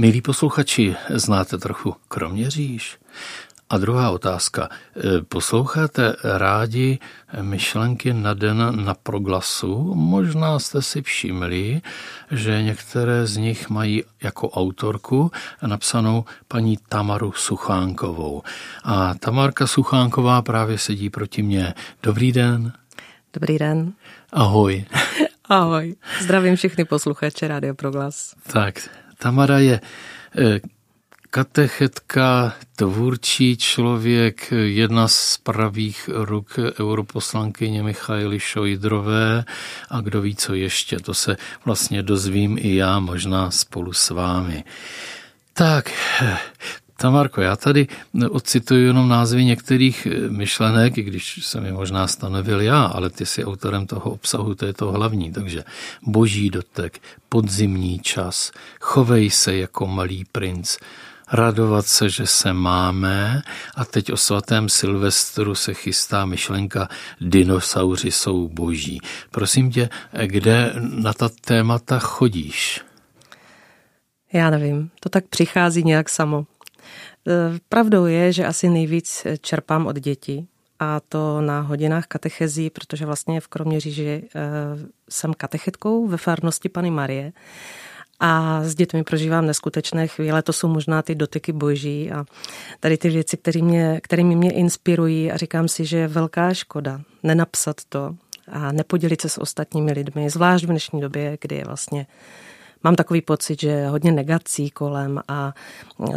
Milí posluchači, znáte trochu Kroměříž? A druhá otázka. Posloucháte rádi myšlenky na den na proglasu? Možná jste si všimli, že některé z nich mají jako autorku napsanou paní Tamaru Suchánkovou. A Tamarka Suchánková právě sedí proti mně. Dobrý den. Dobrý den. Ahoj. Ahoj. Zdravím všechny posluchače Rádio Proglas. Tak, Tamara je eh, katechetka, tvůrčí člověk, jedna z pravých ruk europoslankyně Michaily Šojdrové a kdo ví, co ještě, to se vlastně dozvím i já, možná spolu s vámi. Tak, Tamarko, já tady odcituju jenom názvy některých myšlenek, i když jsem je možná stanovil já, ale ty jsi autorem toho obsahu, to je to hlavní. Takže boží dotek, podzimní čas, chovej se jako malý princ, radovat se, že se máme a teď o svatém Silvestru se chystá myšlenka dinosauři jsou boží. Prosím tě, kde na ta témata chodíš? Já nevím, to tak přichází nějak samo. E, pravdou je, že asi nejvíc čerpám od dětí a to na hodinách katechezí, protože vlastně v Kroměříži e, jsem katechetkou ve farnosti Pany Marie a s dětmi prožívám neskutečné chvíle, to jsou možná ty dotyky boží a tady ty věci, které mě, kterými mě inspirují a říkám si, že je velká škoda nenapsat to a nepodělit se s ostatními lidmi, zvlášť v dnešní době, kdy je vlastně Mám takový pocit, že hodně negací kolem a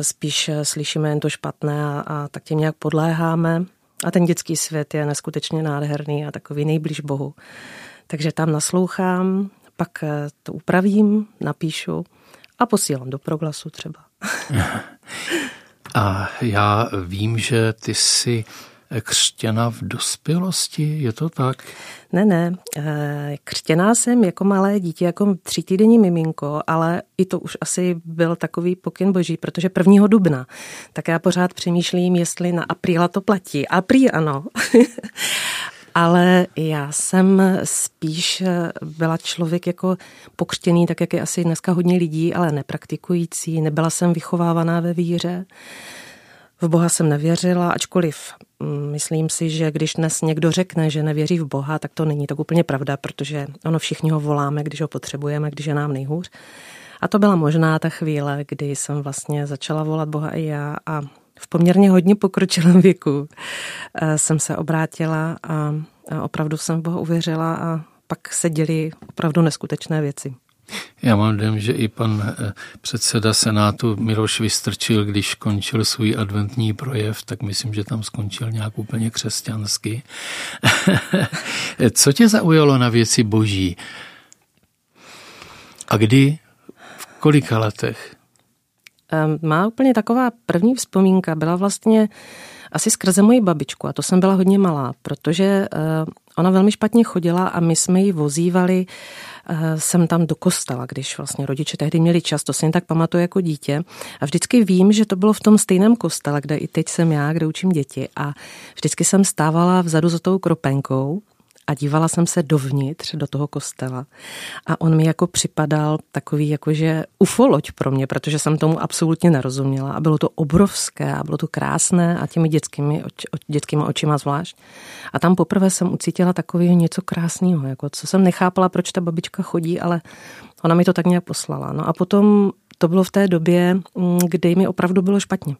spíš slyšíme jen to špatné a, a tak tím nějak podléháme. A ten dětský svět je neskutečně nádherný a takový nejblíž Bohu. Takže tam naslouchám, pak to upravím, napíšu a posílám do proglasu třeba. A já vím, že ty jsi křtěna v dospělosti, je to tak? Ne, ne, eh, křtěná jsem jako malé dítě, jako třítýdenní miminko, ale i to už asi byl takový pokyn boží, protože 1. dubna, tak já pořád přemýšlím, jestli na apríla to platí. Aprý ano. ale já jsem spíš byla člověk jako pokřtěný, tak jak je asi dneska hodně lidí, ale nepraktikující, nebyla jsem vychovávaná ve víře. V Boha jsem nevěřila, ačkoliv myslím si, že když dnes někdo řekne, že nevěří v Boha, tak to není tak úplně pravda, protože ono všichni ho voláme, když ho potřebujeme, když je nám nejhůř. A to byla možná ta chvíle, kdy jsem vlastně začala volat Boha i já a v poměrně hodně pokročilém věku eh, jsem se obrátila a opravdu jsem v Boha uvěřila a pak se děli opravdu neskutečné věci. Já mám dojem, že i pan eh, předseda Senátu Miloš Vystrčil, když končil svůj adventní projev, tak myslím, že tam skončil nějak úplně křesťansky. Co tě zaujalo na věci boží? A kdy? V kolika letech? Má úplně taková první vzpomínka byla vlastně asi skrze moji babičku a to jsem byla hodně malá, protože eh, ona velmi špatně chodila a my jsme ji vozívali eh, tam do kostela, když vlastně rodiče tehdy měli čas, to si jen tak pamatuju jako dítě. A vždycky vím, že to bylo v tom stejném kostele, kde i teď jsem já, kde učím děti. A vždycky jsem stávala vzadu za tou kropenkou a dívala jsem se dovnitř do toho kostela a on mi jako připadal takový jakože ufoloď pro mě, protože jsem tomu absolutně nerozuměla a bylo to obrovské a bylo to krásné a těmi dětskými, oč, dětskými očima zvlášť. A tam poprvé jsem ucítila takového něco krásného, jako co jsem nechápala, proč ta babička chodí, ale ona mi to tak nějak poslala. No a potom to bylo v té době, mm, kdy mi opravdu bylo špatně.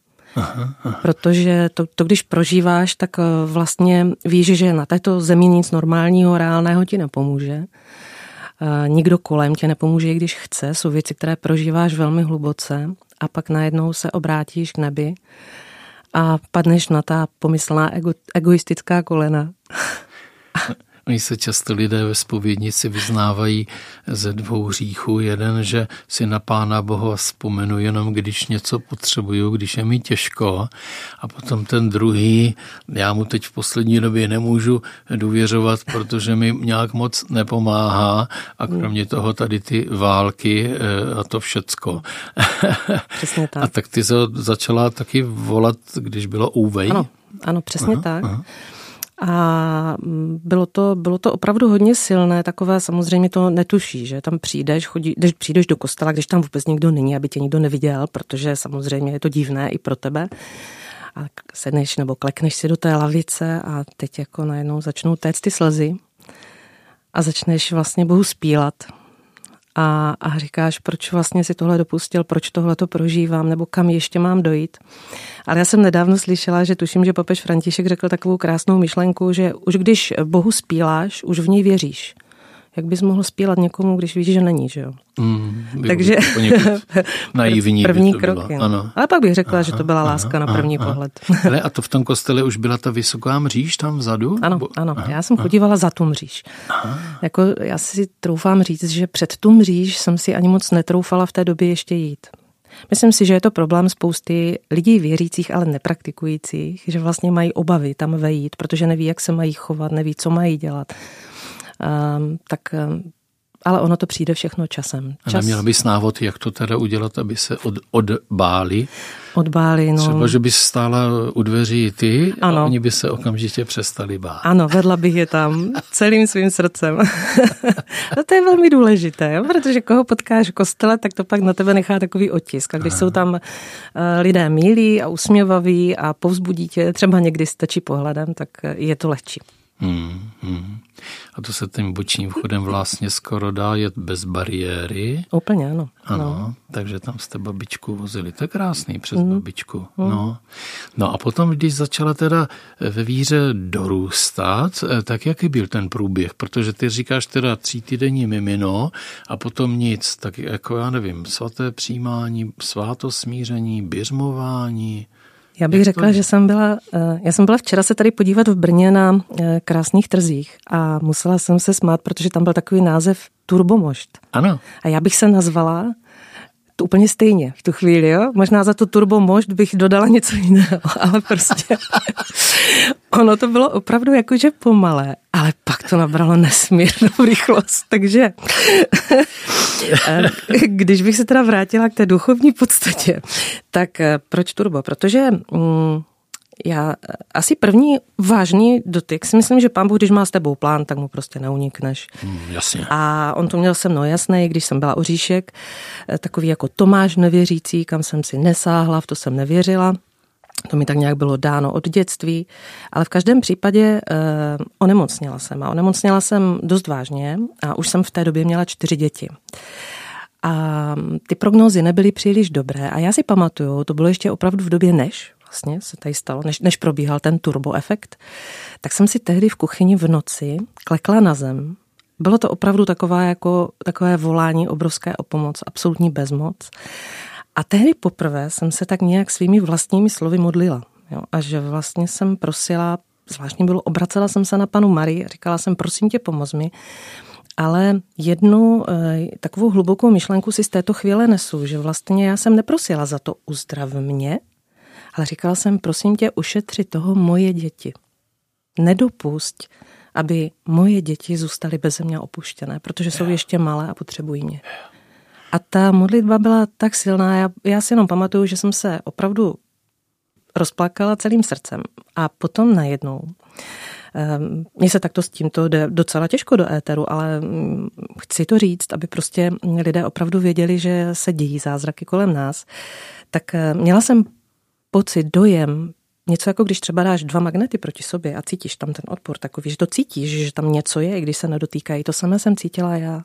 Protože to, to, když prožíváš, tak eh, vlastně víš, že na této zemi nic normálního, reálného ti nepomůže. Eh, nikdo kolem tě nepomůže, i když chce. Jsou věci, které prožíváš velmi hluboce a pak najednou se obrátíš k nebi a padneš na ta pomyslná ego, egoistická kolena. Oni se často lidé ve spovědnici vyznávají ze dvou hříchů. Jeden, že si na Pána Boha vzpomenu jenom, když něco potřebuju, když je mi těžko. A potom ten druhý, já mu teď v poslední době nemůžu důvěřovat, protože mi nějak moc nepomáhá. A kromě toho tady ty války eh, a to všecko. Přesně tak. A tak ty se začala taky volat, když bylo úvej. Ano, ano, přesně aha, tak. Aha. A bylo to, bylo to opravdu hodně silné, takové samozřejmě to netuší, že tam přijdeš, chodí, když přijdeš do kostela, když tam vůbec nikdo není, aby tě nikdo neviděl, protože samozřejmě je to divné i pro tebe. A sedneš nebo klekneš si do té lavice a teď jako najednou začnou téct ty slzy a začneš vlastně Bohu spílat a, a říkáš, proč vlastně si tohle dopustil, proč tohle to prožívám, nebo kam ještě mám dojít. Ale já jsem nedávno slyšela, že tuším, že papež František řekl takovou krásnou myšlenku, že už když Bohu spíláš, už v něj věříš jak bys mohl zpívat někomu, když víš, že není, že jo? Mm, Takže naivní první by to krok. Ano. Ale pak bych řekla, aha, že to byla láska aha, na první aha. pohled. Ale a to v tom kostele už byla ta vysoká mříž tam vzadu? Ano, Bo, ano. Aha, já jsem chodívala aha. za tu mříž. Aha. Jako já si troufám říct, že před tu mříž jsem si ani moc netroufala v té době ještě jít. Myslím si, že je to problém spousty lidí věřících, ale nepraktikujících, že vlastně mají obavy tam vejít, protože neví, jak se mají chovat, neví, co mají dělat. Ehm, tak ehm, ale ono to přijde všechno časem. Čas... A neměla bys návod, jak to teda udělat, aby se od, odbáli? Odbáli, no. Třeba, že bys stála u dveří ty ano. a oni by se okamžitě přestali bát. Ano, vedla bych je tam celým svým srdcem. a to je velmi důležité, protože koho potkáš v kostele, tak to pak na tebe nechá takový otisk. A když Aha. jsou tam eh, lidé milí a usměvaví a povzbudí tě, třeba někdy stačí pohledem, tak je to lehčí. Hmm, hmm. A to se tím bočním vchodem vlastně skoro dá jet bez bariéry. Úplně, ano. Ano, no. takže tam jste babičku vozili. To je krásný přes mm. babičku. Mm. No. no a potom, když začala teda ve víře dorůstat, eh, tak jaký byl ten průběh? Protože ty říkáš teda tří týdenní mimino a potom nic. Tak jako já nevím, svaté přijímání, svátosmíření, běžmování. Já bych řekla, že jsem byla, eh, já jsem byla včera se tady podívat v Brně na eh, krásných trzích a musela jsem se smát, protože tam byl takový název Turbomošt. Ano. A já bych se nazvala to úplně stejně v tu chvíli, jo? Možná za to turbo mošt bych dodala něco jiného, ale prostě ono to bylo opravdu jakože pomalé, ale pak to nabralo nesmírnou rychlost, takže eh, když bych se teda vrátila k té duchovní podstatě, tak eh, proč turbo? Protože mm, já eh, asi první vážný dotyk si myslím, že pán Bůh, když má s tebou plán, tak mu prostě neunikneš. Mm, jasně. A on to měl se mnou jasný, když jsem byla oříšek, eh, takový jako Tomáš nevěřící, kam jsem si nesáhla, v to jsem nevěřila. To mi tak nějak bylo dáno od dětství, ale v každém případě eh, onemocněla jsem a onemocněla jsem dost vážně a už jsem v té době měla čtyři děti. A ty prognózy nebyly příliš dobré a já si pamatuju, to bylo ještě opravdu v době než, vlastně se tady stalo, než, než probíhal ten turbo efekt, tak jsem si tehdy v kuchyni v noci klekla na zem. Bylo to opravdu taková jako, takové volání obrovské o pomoc, absolutní bezmoc. A tehdy poprvé jsem se tak nějak svými vlastními slovy modlila. Jo, a že vlastně jsem prosila, zvláštně bylo, obracela jsem se na panu Marii říkala jsem, prosím tě, pomoz mi. Ale jednu e, takovou hlubokou myšlenku si z této chvíle nesu, že vlastně já jsem neprosila za to uzdrav mě, ale říkala jsem, prosím tě, ušetři toho moje děti. Nedopusť, aby moje děti zůstaly bez mě opuštěné, protože jsou ještě malé a potřebují mě. A ta modlitba byla tak silná, já, já si jenom pamatuju, že jsem se opravdu rozplakala celým srdcem. A potom najednou, ehm, mně se takto s tímto jde docela těžko do éteru, ale mm, chci to říct, aby prostě lidé opravdu věděli, že se dějí zázraky kolem nás. Tak eh, měla jsem pocit, dojem, něco jako když třeba dáš dva magnety proti sobě a cítíš tam ten odpor takový, že to cítíš, že tam něco je, když se nedotýkají. To samé jsem cítila já.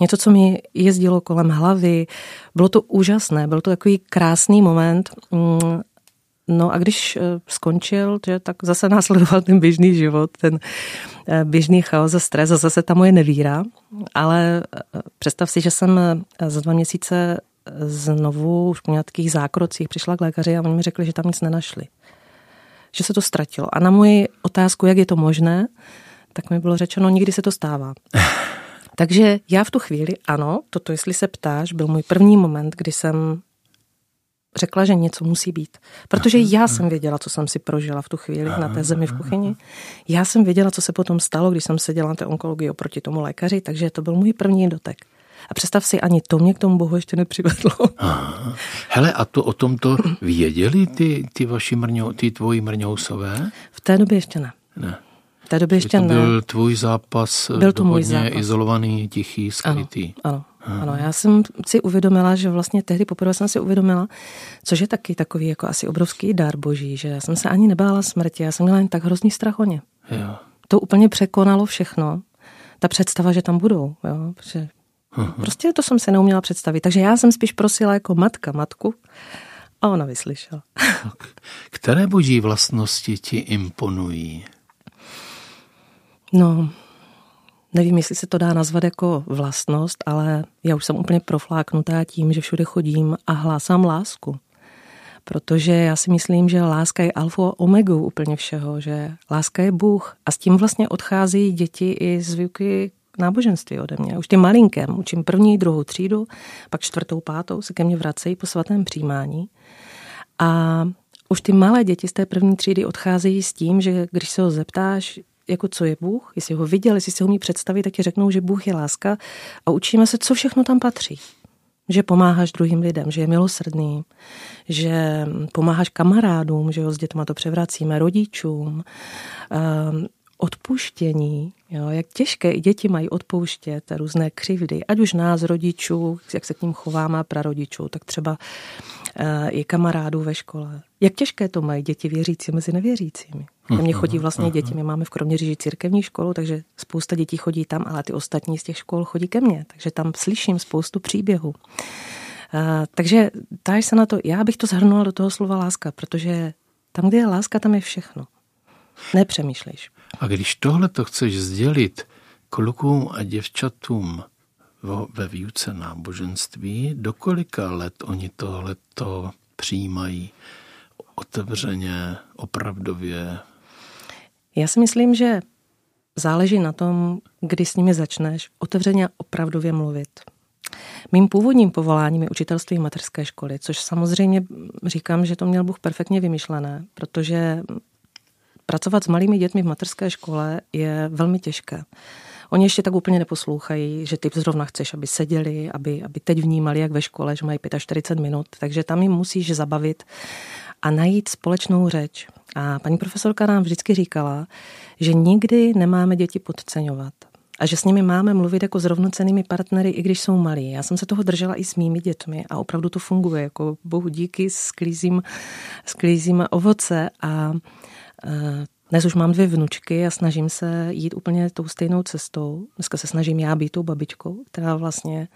Něco, co mi jezdilo kolem hlavy. Bylo to úžasné, byl to takový krásný moment. Mm, no a když eh, skončil, že, tak zase následoval ten běžný život, ten eh, běžný chaos a stres a zase ta moje nevíra. Ale eh, představ si, že jsem za dva měsíce znovu už po nějakých zákrocích přišla k lékaři a oni mi řekli, že tam nic nenašli. Že se to ztratilo. A na moji otázku, jak je to možné, tak mi bylo řečeno, nikdy se to stává. Takže já v tu chvíli, ano, toto, jestli se ptáš, byl můj první moment, kdy jsem řekla, že něco musí být. Protože já jsem věděla, co jsem si prožila v tu chvíli na té zemi v kuchyni. Já jsem věděla, co se potom stalo, když jsem seděla na té onkologii oproti tomu lékaři, takže to byl můj první dotek. A představ si, ani to mě k tomu Bohu ještě nepřivedlo. Aha. Hele, a to o tom to věděli ty, ty vaši mrňou, ty tvoji mrňousové? V té době ještě ne. Ne. V té době ještě to ne. byl tvůj zápas, byl to můj zápas. izolovaný, tichý, skrytý. Ano, ano, ano, já jsem si uvědomila, že vlastně tehdy poprvé jsem si uvědomila, což je taky takový jako asi obrovský dar boží, že já jsem se ani nebála smrti, já jsem měla jen tak hrozný strach o ně. Jo. To úplně překonalo všechno. Ta představa, že tam budou, jo, protože uh-huh. prostě to jsem se neuměla představit. Takže já jsem spíš prosila jako matka matku a ona vyslyšela. Které boží vlastnosti ti imponují? No, nevím, jestli se to dá nazvat jako vlastnost, ale já už jsem úplně profláknutá tím, že všude chodím a hlásám lásku. Protože já si myslím, že láska je alfa a omegou úplně všeho, že láska je Bůh. A s tím vlastně odchází děti i z výuky náboženství ode mě. Už ty malinkém, učím první, druhou třídu, pak čtvrtou, pátou se ke mně vracejí po svatém přijímání. A už ty malé děti z té první třídy odcházejí s tím, že když se ho zeptáš, jako co je Bůh, jestli ho viděl, jestli si ho umí představit, tak ti řeknou, že Bůh je láska a učíme se, co všechno tam patří. Že pomáháš druhým lidem, že je milosrdný, že pomáháš kamarádům, že jo, s dětma to převracíme, rodičům, um, odpuštění, jo, jak těžké i děti mají odpouštět různé křivdy, ať už nás, rodičů, jak se k ním chováme, prarodičů, tak třeba uh, i kamarádů ve škole. Jak těžké to mají děti věřící mezi nevěřícími. Ke mně chodí vlastně děti, my máme v Kroměříži církevní školu, takže spousta dětí chodí tam, ale ty ostatní z těch škol chodí ke mně, takže tam slyším spoustu příběhů. Uh, takže táž se na to, já bych to zhrnula do toho slova láska, protože tam, kde je láska, tam je všechno. Nepřemýšlejš. A když tohle to chceš sdělit klukům a děvčatům ve výuce náboženství, do kolika let oni tohle to přijímají otevřeně, opravdově? Já si myslím, že záleží na tom, kdy s nimi začneš otevřeně opravdově mluvit. Mým původním povoláním je učitelství materské školy, což samozřejmě říkám, že to měl Bůh perfektně vymyšlené, protože pracovat s malými dětmi v materské škole je velmi těžké. Oni ještě tak úplně neposlouchají, že ty zrovna chceš, aby seděli, aby, aby teď vnímali, jak ve škole, že mají 45 minut, takže tam jim musíš zabavit a najít společnou řeč. A paní profesorka nám vždycky říkala, že nikdy nemáme děti podceňovat a že s nimi máme mluvit jako s rovnocenými partnery, i když jsou malí. Já jsem se toho držela i s mými dětmi a opravdu to funguje. Jako bohu díky sklízím, sklízím ovoce a dnes už mám dvě vnučky a snažím se jít úplně tou stejnou cestou. Dneska se snažím já být tou babičkou, která vlastně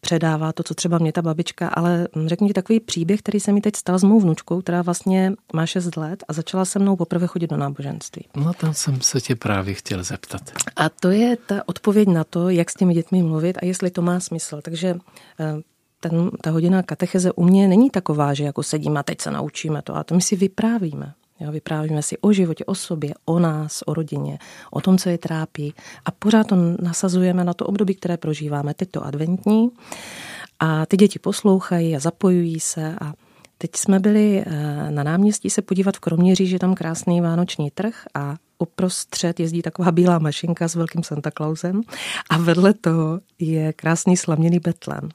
předává to, co třeba mě ta babička, ale řeknu ti takový příběh, který se mi teď stal s mou vnučkou, která vlastně má 6 let a začala se mnou poprvé chodit do náboženství. No tam jsem se tě právě chtěl zeptat. A to je ta odpověď na to, jak s těmi dětmi mluvit a jestli to má smysl. Takže ten, ta hodina katecheze u mě není taková, že jako sedíme a teď se naučíme to, a to my si vyprávíme. Jo, vyprávíme si o životě, o sobě, o nás, o rodině, o tom, co je trápí a pořád to nasazujeme na to období, které prožíváme. Teď to adventní a ty děti poslouchají a zapojují se a teď jsme byli eh, na náměstí se podívat v Kroměří, že je tam krásný vánoční trh a uprostřed jezdí taková bílá mašinka s velkým Santa Clausem a vedle toho je krásný slaměný betlem.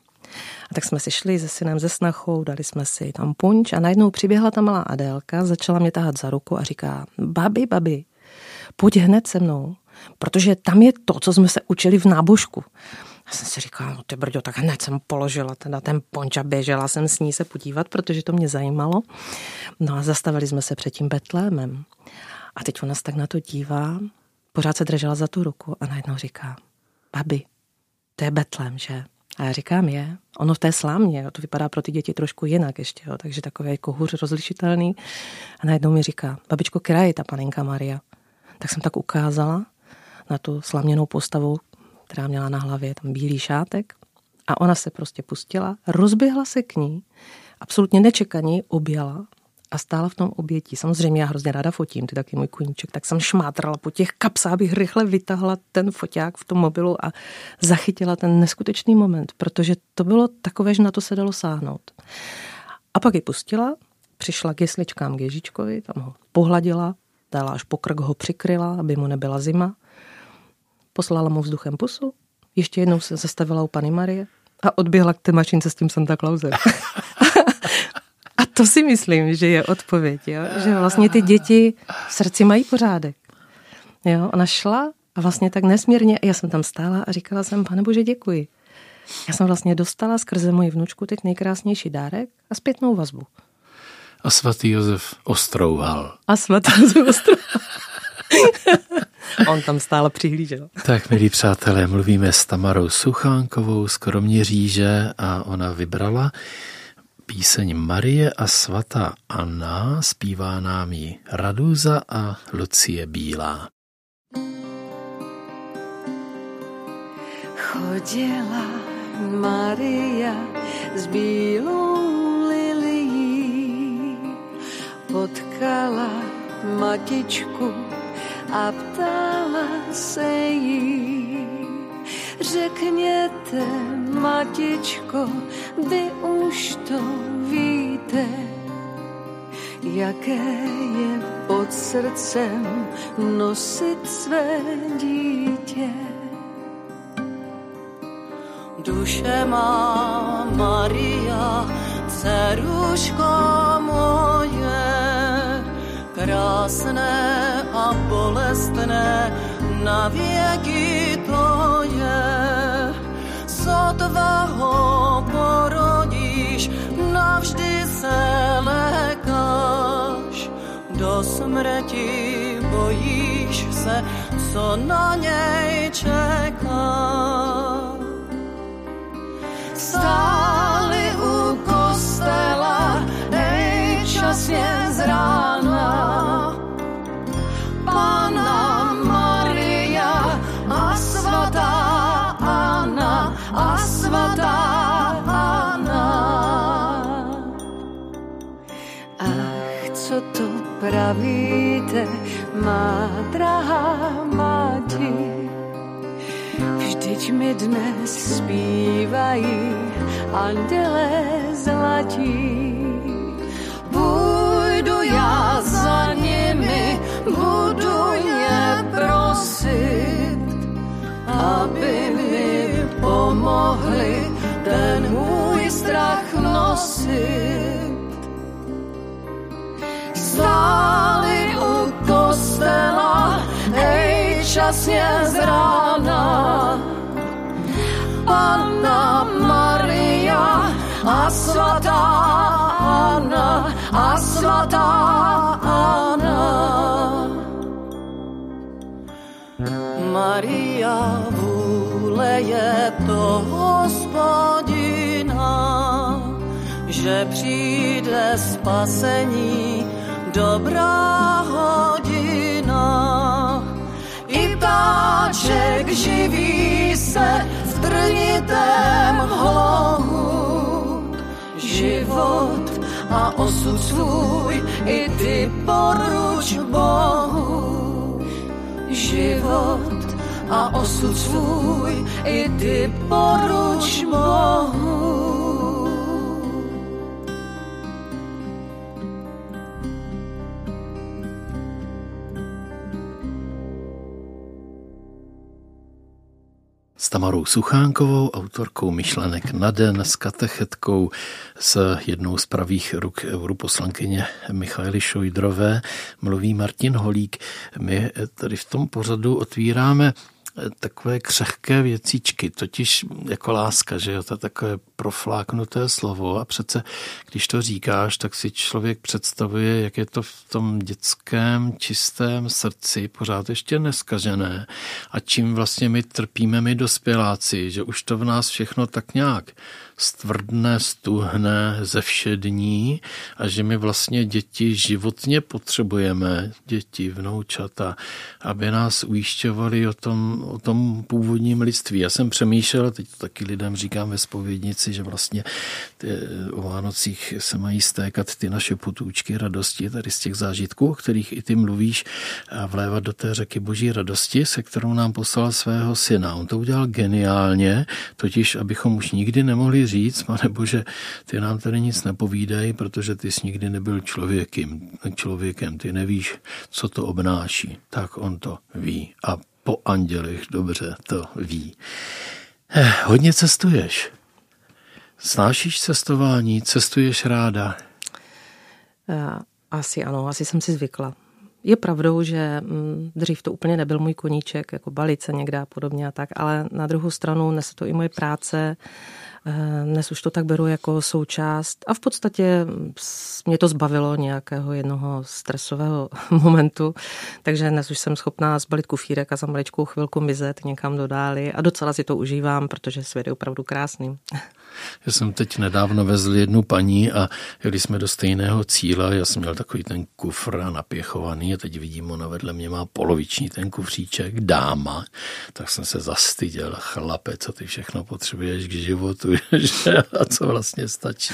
A tak jsme si šli se synem ze snachou, dali jsme si tam punč a najednou přiběhla ta malá Adélka, začala mě tahat za ruku a říká, babi, babi, pojď hned se mnou, protože tam je to, co jsme se učili v nábožku. Já jsem si říkala, no ty brďo, tak hned jsem položila teda ten ponč a běžela jsem s ní se podívat, protože to mě zajímalo. No a zastavili jsme se před tím Betlémem. A teď ona se tak na to dívá, pořád se držela za tu ruku a najednou říká, babi, to je Betlém, že? A já říkám, je. Ono v té slámě, jo, to vypadá pro ty děti trošku jinak ještě, jo, takže takové jako hůř rozlišitelný. A najednou mi říká, babičko, která je ta panenka Maria? Tak jsem tak ukázala na tu sláměnou postavu, která měla na hlavě tam bílý šátek. A ona se prostě pustila, rozběhla se k ní, absolutně nečekaně objala a stála v tom obětí. Samozřejmě já hrozně ráda fotím, ty taky můj koníček, tak jsem šmátrala po těch kapsách, abych rychle vytahla ten foťák v tom mobilu a zachytila ten neskutečný moment, protože to bylo takové, že na to se dalo sáhnout. A pak ji pustila, přišla k jesličkám k Ježíčkovi, tam ho pohladila, dala až pokrk ho přikryla, aby mu nebyla zima. Poslala mu vzduchem pusu, ještě jednou se zastavila u Pany Marie a odběhla k té mašince s tím Santa Clausem. To si myslím, že je odpověď, jo? že vlastně ty děti v srdci mají pořádek. Jo, ona šla a vlastně tak nesmírně, já jsem tam stála a říkala jsem, pane bože, děkuji. Já jsem vlastně dostala skrze moji vnučku teď nejkrásnější dárek a zpětnou vazbu. A svatý Josef ostrouhal. A svatý Josef ostrouhal. On tam stále přihlížel. Tak, milí přátelé, mluvíme s Tamarou Suchánkovou z Kroměříže a ona vybrala píseň Marie a svatá Anna, zpívá nám ji Raduza a Lucie Bílá. Chodila Maria s bílou lilií, potkala matičku a ptala se jí. Řekněte, matičko, vy už to víte, jaké je pod srdcem nosit své dítě. Duše má Maria, dceruško moje, krásné a bolestné na věky. Sotva ho porodíš, navždy se lékáš. Do smrti bojíš se, co na něj čeká. Stáli u kostela, ej, časně z rána. Svatá Anna. Ach, co to pravíte, má drahá mati, Vždyť mi dnes zpívají anděle zlatí. Půjdu já za nimi, budu je prosit, aby mi pomohli ten můj strach nosit. Stáli u kostela, hej, časně z rána. Panna Maria a svatá Anna a svatá Anna. Maria vůle je to hospodina, že přijde spasení dobrá hodina. I ptáček živí se v trnitém hlohu. Život a osud svůj i ty poruč Bohu. Život a osud svůj i ty poruč Bohu. s Tamarou Suchánkovou, autorkou myšlenek na den, s katechetkou, s jednou z pravých ruk europoslankyně Michaely Šojdrové, mluví Martin Holík. My tady v tom pořadu otvíráme takové křehké věcičky, totiž jako láska, že jo, to je takové profláknuté slovo a přece, když to říkáš, tak si člověk představuje, jak je to v tom dětském, čistém srdci pořád ještě neskažené. A čím vlastně my trpíme my dospěláci, že už to v nás všechno tak nějak stvrdne, stuhne, zevšední a že my vlastně děti životně potřebujeme, děti, vnoučata, aby nás ujišťovali o tom, o tom původním lidství. Já jsem přemýšlel, teď to taky lidem říkám ve spovědnici, že vlastně ty, o Vánocích se mají stékat ty naše potůčky radosti, tady z těch zážitků, o kterých i ty mluvíš, a vlévat do té řeky boží radosti, se kterou nám poslal svého syna. On to udělal geniálně, totiž abychom už nikdy nemohli říct, pane Bože, ty nám tady nic nepovídej, protože ty jsi nikdy nebyl člověkem, člověkem, ty nevíš, co to obnáší. Tak on to ví a po andělech dobře to ví. Eh, hodně cestuješ. Snášíš cestování, cestuješ ráda? Asi ano, asi jsem si zvykla. Je pravdou, že mm, dřív to úplně nebyl můj koníček, jako balice někde a podobně a tak, ale na druhou stranu nese to i moje práce, Eh, dnes už to tak beru jako součást. A v podstatě mě to zbavilo nějakého jednoho stresového momentu, takže dnes už jsem schopná zbalit kufírek a za maličkou chvilku mizet někam do dály. A docela si to užívám, protože svět je opravdu krásný. Já jsem teď nedávno vezl jednu paní a jeli jsme do stejného cíle, já jsem měl takový ten kufr napěchovaný a teď vidím, ona vedle mě má poloviční ten kufříček, dáma, tak jsem se zastyděl, chlape, co ty všechno potřebuješ k životu, že? a co vlastně stačí.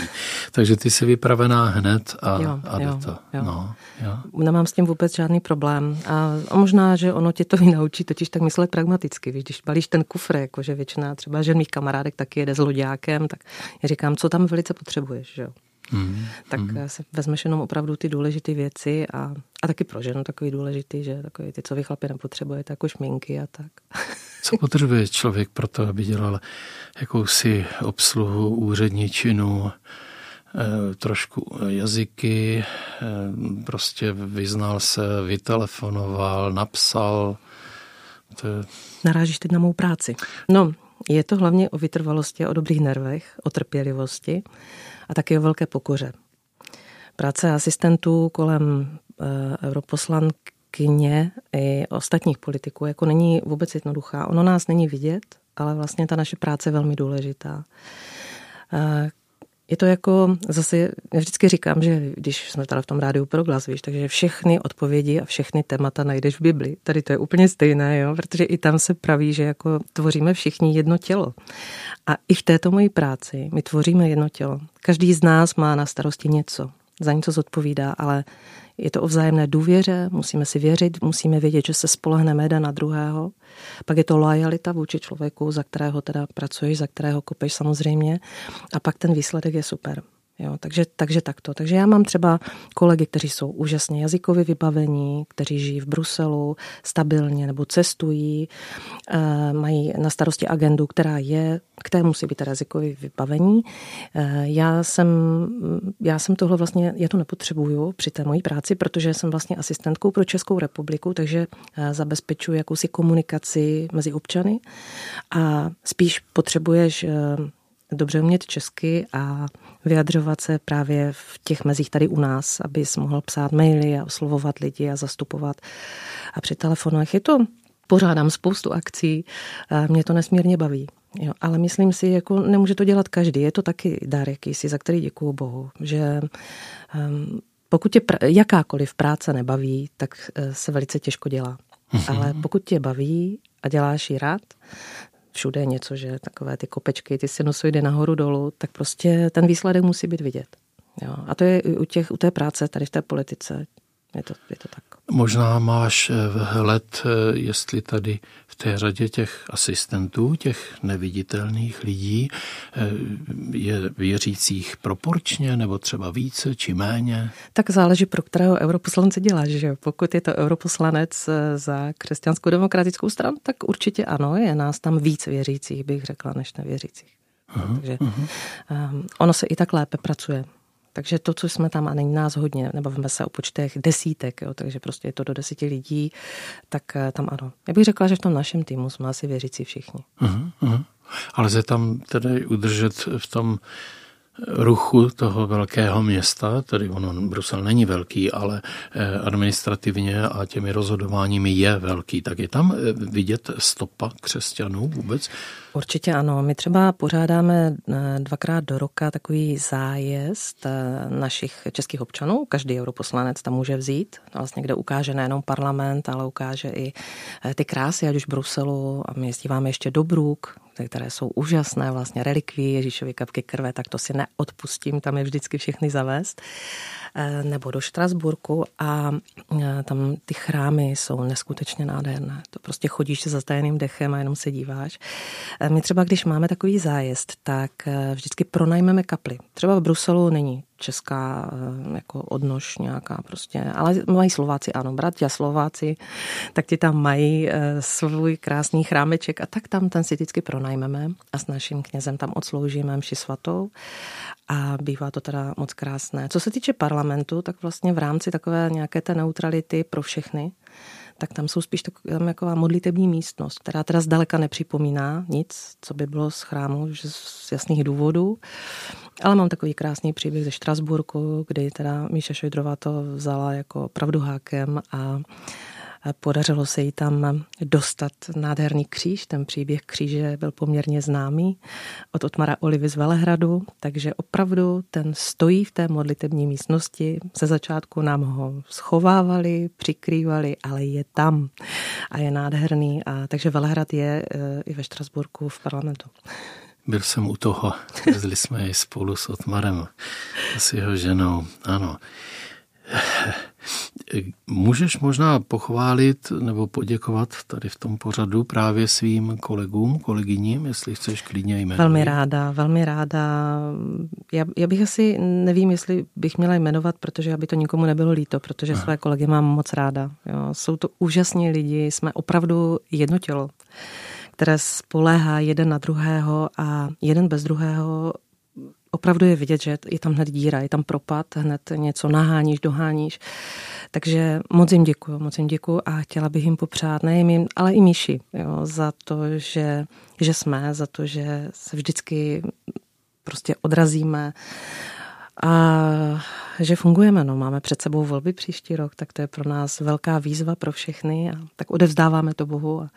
Takže ty jsi vypravená hned a, jo, a jo, to. Jo. No, jo. Nemám s tím vůbec žádný problém a, a možná, že ono tě to naučí totiž tak myslet pragmaticky, víš, když balíš ten kufr, jakože většina třeba žen mých kamarádek taky jede s loďákem, tak já říkám, co tam velice potřebuješ, že jo. Mm, tak mm. se vezmeš jenom opravdu ty důležité věci a, a taky pro ženu takový důležitý, že takový ty, co vy chlapi nepotřebujete, jako šminky a tak. Co potřebuje člověk pro to, aby dělal jakousi obsluhu úředničinu, eh, trošku jazyky, eh, prostě vyznal se, vytelefonoval, napsal. To je... Narážíš teď na mou práci. No, je to hlavně o vytrvalosti o dobrých nervech, o trpělivosti a taky o velké pokoře. Práce asistentů kolem e, europoslankyně i ostatních politiků jako není vůbec jednoduchá. Ono nás není vidět, ale vlastně ta naše práce je velmi důležitá. Je to jako, zase, já vždycky říkám, že když jsme tady v tom rádiu pro glas, víš, takže všechny odpovědi a všechny témata najdeš v Bibli. Tady to je úplně stejné, jo, protože i tam se praví, že jako tvoříme všichni jedno tělo. A i v této mojí práci my tvoříme jedno tělo. Každý z nás má na starosti něco, za něco zodpovídá, ale je to o vzájemné důvěře, musíme si věřit, musíme vědět, že se spolehneme jeden na druhého. Pak je to lojalita vůči člověku, za kterého teda pracuješ, za kterého kopeš samozřejmě. A pak ten výsledek je super. Jo, takže, takže takto. Takže já mám třeba kolegy, kteří jsou úžasně jazykově vybavení, kteří žijí v Bruselu stabilně nebo cestují, e, mají na starosti agendu, která je, které musí být jazykově vybavení. E, já jsem, já jsem tohle vlastně, já to nepotřebuju při té mojí práci, protože jsem vlastně asistentkou pro Českou republiku, takže e, zabezpečuji jakousi komunikaci mezi občany a spíš potřebuješ dobře umět česky a vyjadřovat se právě v těch mezích tady u nás, aby mohl psát maily a oslovovat lidi a zastupovat. A při telefonech je to, pořádám spoustu akcí, mě to nesmírně baví. Jo, ale myslím si, jako nemůže to dělat každý. Je to taky dar jakýsi, za který děkuju Bohu, že um, pokud tě pr- jakákoliv práce nebaví, tak uh, se velice těžko dělá. Mm-hmm. Ale pokud tě baví a děláš ji rád, všude něco, že takové ty kopečky, ty sinusoidy nahoru dolů, tak prostě ten výsledek musí být vidět. Jo. A to je u, těch, u té práce tady v té politice. Je to, je to tak. Možná máš eh, vhled, eh, jestli tady v té řadě těch asistentů, těch neviditelných lidí, eh, je věřících proporčně nebo třeba více či méně? Tak záleží, pro kterého europoslance děláš. Že? Pokud je to europoslanec za křesťanskou demokratickou stranu, tak určitě ano, je nás tam víc věřících, bych řekla, než nevěřících. Uh-huh, Takže uh-huh. Um, ono se i tak lépe pracuje. Takže to, co jsme tam, a není nás hodně, nebavíme se o počtech desítek, jo, takže prostě je to do deseti lidí, tak eh, tam ano. Já bych řekla, že v tom našem týmu jsme asi věřící všichni. Uh-huh, uh-huh. Ale se tam tedy udržet v tom ruchu toho velkého města, tedy ono, Brusel není velký, ale eh, administrativně a těmi rozhodováními je velký, tak je tam eh, vidět stopa křesťanů vůbec? Určitě ano. My třeba pořádáme eh, dvakrát do roka takový zájezd našich českých občanů. Každý europoslanec tam může vzít, vlastně kde ukáže nejenom parlament, ale ukáže i ty krásy, ať už Bruselu a my jezdíváme ještě do Bruk, které jsou úžasné, vlastně relikví Ježíšovy kapky krve, tak to si neodpustím, tam je vždycky všechny zavést. Eh, nebo do Štrasburku a eh, tam ty chrámy jsou neskutečně nádherné. To prostě chodíš se zastajeným dechem a jenom se díváš. Eh, my třeba, když máme takový zájezd, tak vždycky pronajmeme kapli. Třeba v Bruselu není česká eh, jako odnož nějaká prostě, ale mají Slováci, ano, bratia Slováci, tak ti tam mají eh, svůj krásný chrámeček a tak tam ten si vždycky pronajmeme a s naším knězem tam odsloužíme mši svatou a bývá to teda moc krásné. Co se týče parlamentu, tak vlastně v rámci takové nějaké té neutrality pro všechny, tak tam jsou spíš taková modlitební místnost, která teda zdaleka nepřipomíná nic, co by bylo z chrámu že z jasných důvodů. Ale mám takový krásný příběh ze Štrasburku, kdy teda Míša Šojdrová to vzala jako pravduhákem a Podařilo se jí tam dostat nádherný kříž. Ten příběh kříže byl poměrně známý od Otmara Olivy z Velehradu, takže opravdu ten stojí v té modlitební místnosti. Ze začátku nám ho schovávali, přikrývali, ale je tam a je nádherný. A, takže Velehrad je e, i ve Štrasburku v parlamentu. Byl jsem u toho, jezdili jsme i spolu s Otmarem, s jeho ženou, ano. Můžeš možná pochválit nebo poděkovat tady v tom pořadu právě svým kolegům, kolegyním, jestli chceš klidně jmenovat. Velmi ráda, velmi ráda. Já, já bych asi, nevím, jestli bych měla jmenovat, protože aby to nikomu nebylo líto, protože Aha. své kolegy mám moc ráda. Jo. Jsou to úžasní lidi, jsme opravdu jedno tělo které spoléhá jeden na druhého a jeden bez druhého opravdu je vidět, že je tam hned díra, je tam propad, hned něco naháníš, doháníš. Takže moc jim děkuji, moc jim děkuji a chtěla bych jim popřát nejen jim, ale i Míši, jo, za to, že, že jsme, za to, že se vždycky prostě odrazíme a že fungujeme. No. Máme před sebou volby příští rok, tak to je pro nás velká výzva pro všechny a tak odevzdáváme to Bohu a,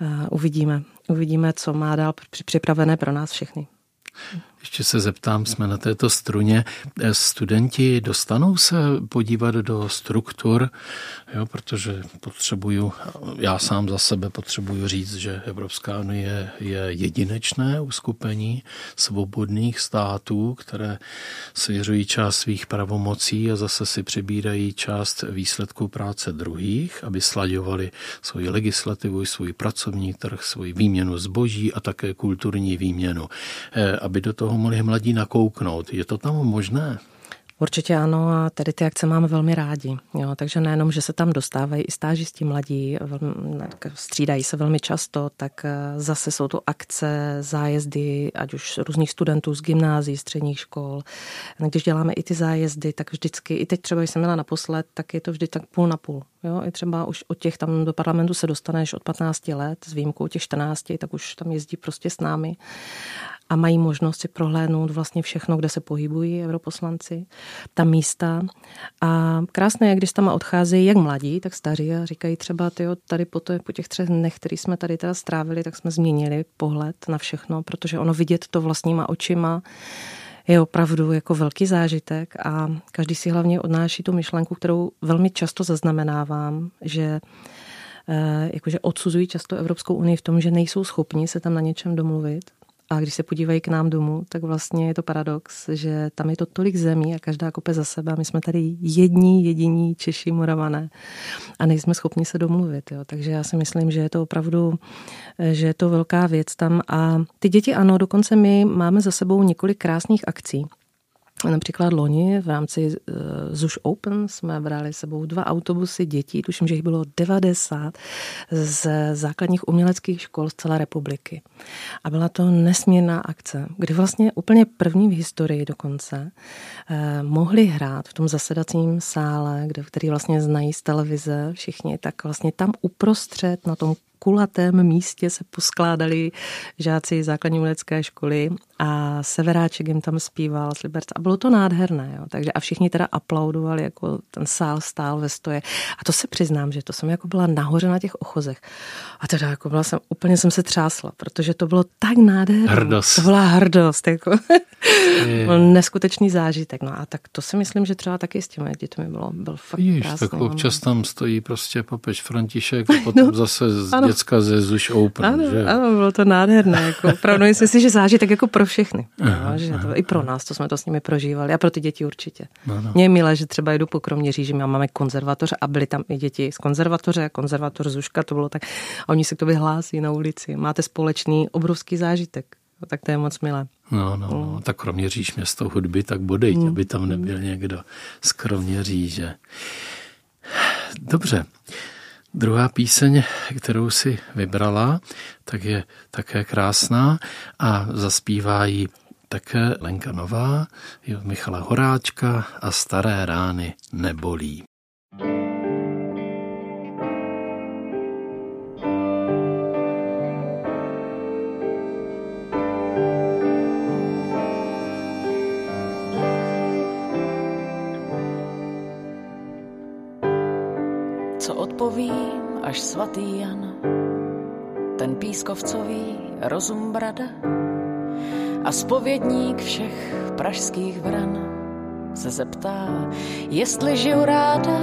a uvidíme. Uvidíme, co má dál připravené pro nás všechny. Ještě se zeptám, jsme na této struně. Studenti dostanou se podívat do struktur, jo, protože potřebuju, já sám za sebe potřebuju říct, že Evropská unie je jedinečné uskupení svobodných států, které svěřují část svých pravomocí a zase si přibírají část výsledků práce druhých, aby slaďovali svoji legislativu, svůj pracovní trh, svoji výměnu zboží a také kulturní výměnu, eh, aby do toho toho mohli mladí nakouknout. Je to tam možné? Určitě ano a tady ty akce máme velmi rádi. Jo, takže nejenom, že se tam dostávají i stážisti mladí, střídají se velmi často, tak eh, zase jsou to akce, zájezdy, ať už různých studentů z gymnázií, středních škol. Když děláme i ty zájezdy, tak vždycky, i teď třeba, když jsem měla naposled, tak je to vždy tak půl na půl. Jo, i třeba už od těch tam do parlamentu se dostaneš od 15 let, s výjimkou těch 14, tak už tam jezdí prostě s námi a mají možnost si prohlédnout vlastně všechno, kde se pohybují europoslanci, ta místa. A krásné je, když tam odcházejí jak mladí, tak staří a říkají třeba, tyjo, tady po, to, po těch třech dnech, který jsme tady teda strávili, tak jsme změnili pohled na všechno, protože ono vidět to vlastníma očima je opravdu jako velký zážitek a každý si hlavně odnáší tu myšlenku, kterou velmi často zaznamenávám, že eh, jakože odsuzují často Evropskou unii v tom, že nejsou schopni se tam na něčem domluvit a když se podívají k nám domů, tak vlastně je to paradox, že tam je to tolik zemí a každá kope za sebe my jsme tady jední, jediní Češi, Moravané a nejsme schopni se domluvit. Jo. Takže já si myslím, že je to opravdu, že je to velká věc tam a ty děti ano, dokonce my máme za sebou několik krásných akcí. Například loni v rámci uh, Zuš Open jsme brali sebou dva autobusy dětí, tuším, že jich bylo 90 z základních uměleckých škol z celé republiky. A byla to nesmírná akce, kdy vlastně úplně první v historii dokonce uh, mohli hrát v tom zasedacím sále, kde, který vlastně znají z televize všichni, tak vlastně tam uprostřed na tom kulatém místě se poskládali žáci základní umělecké školy a Severáček jim tam zpíval z Liberce a bylo to nádherné. Jo. Takže a všichni teda aplaudovali, jako ten sál stál ve stoje. A to se přiznám, že to jsem jako byla nahoře na těch ochozech. A teda jako byla jsem, úplně jsem se třásla, protože to bylo tak nádherné. Hrdost. To byla hrdost. Jako. byl neskutečný zážitek. No a tak to si myslím, že třeba taky s těmi dětmi bylo, byl fakt Víš, krásný. tak občas tam stojí prostě papež František a potom no, zase ano. děcka ze Zuš Open. Ano, že? ano, bylo to nádherné. Jako, opravdu myslím si, že zážitek jako pro všechny. Aha, no, že to, I pro nás, to jsme to s nimi prožívali. A pro ty děti určitě. Ano. Mně je milé, že třeba jdu po Kroměříži, že máme konzervatoř a byli tam i děti z konzervatoře, konzervator Zuška, to bylo tak. A oni se k tobě hlásí na ulici. Máte společný obrovský zážitek. tak to je moc milé. No, no, no. tak Kroměříž město hudby, tak bodejť, mm. aby tam nebyl někdo z Kroměříže. Dobře. Druhá píseň, kterou si vybrala, tak je také krásná a zaspívá ji také Lenka Nová, Michala Horáčka a Staré rány nebolí. Svatý Jan, ten pískovcový rozum brada, a spovědník všech pražských vran se zeptá, jestli žiju ráda,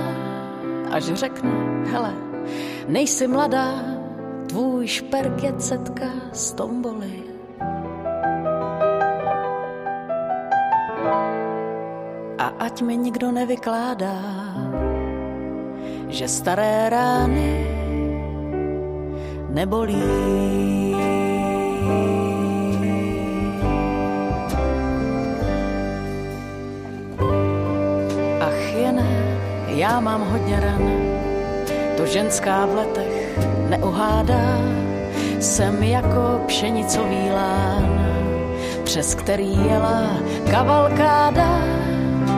až řekne, hele, nejsi mladá, tvůj šperk je cetka z tomboly. A ať mi nikdo nevykládá, že staré rány nebolí. já mám hodně ran, to ženská v letech neuhádá. Jsem jako pšenicový lán, přes který jela kavalkáda,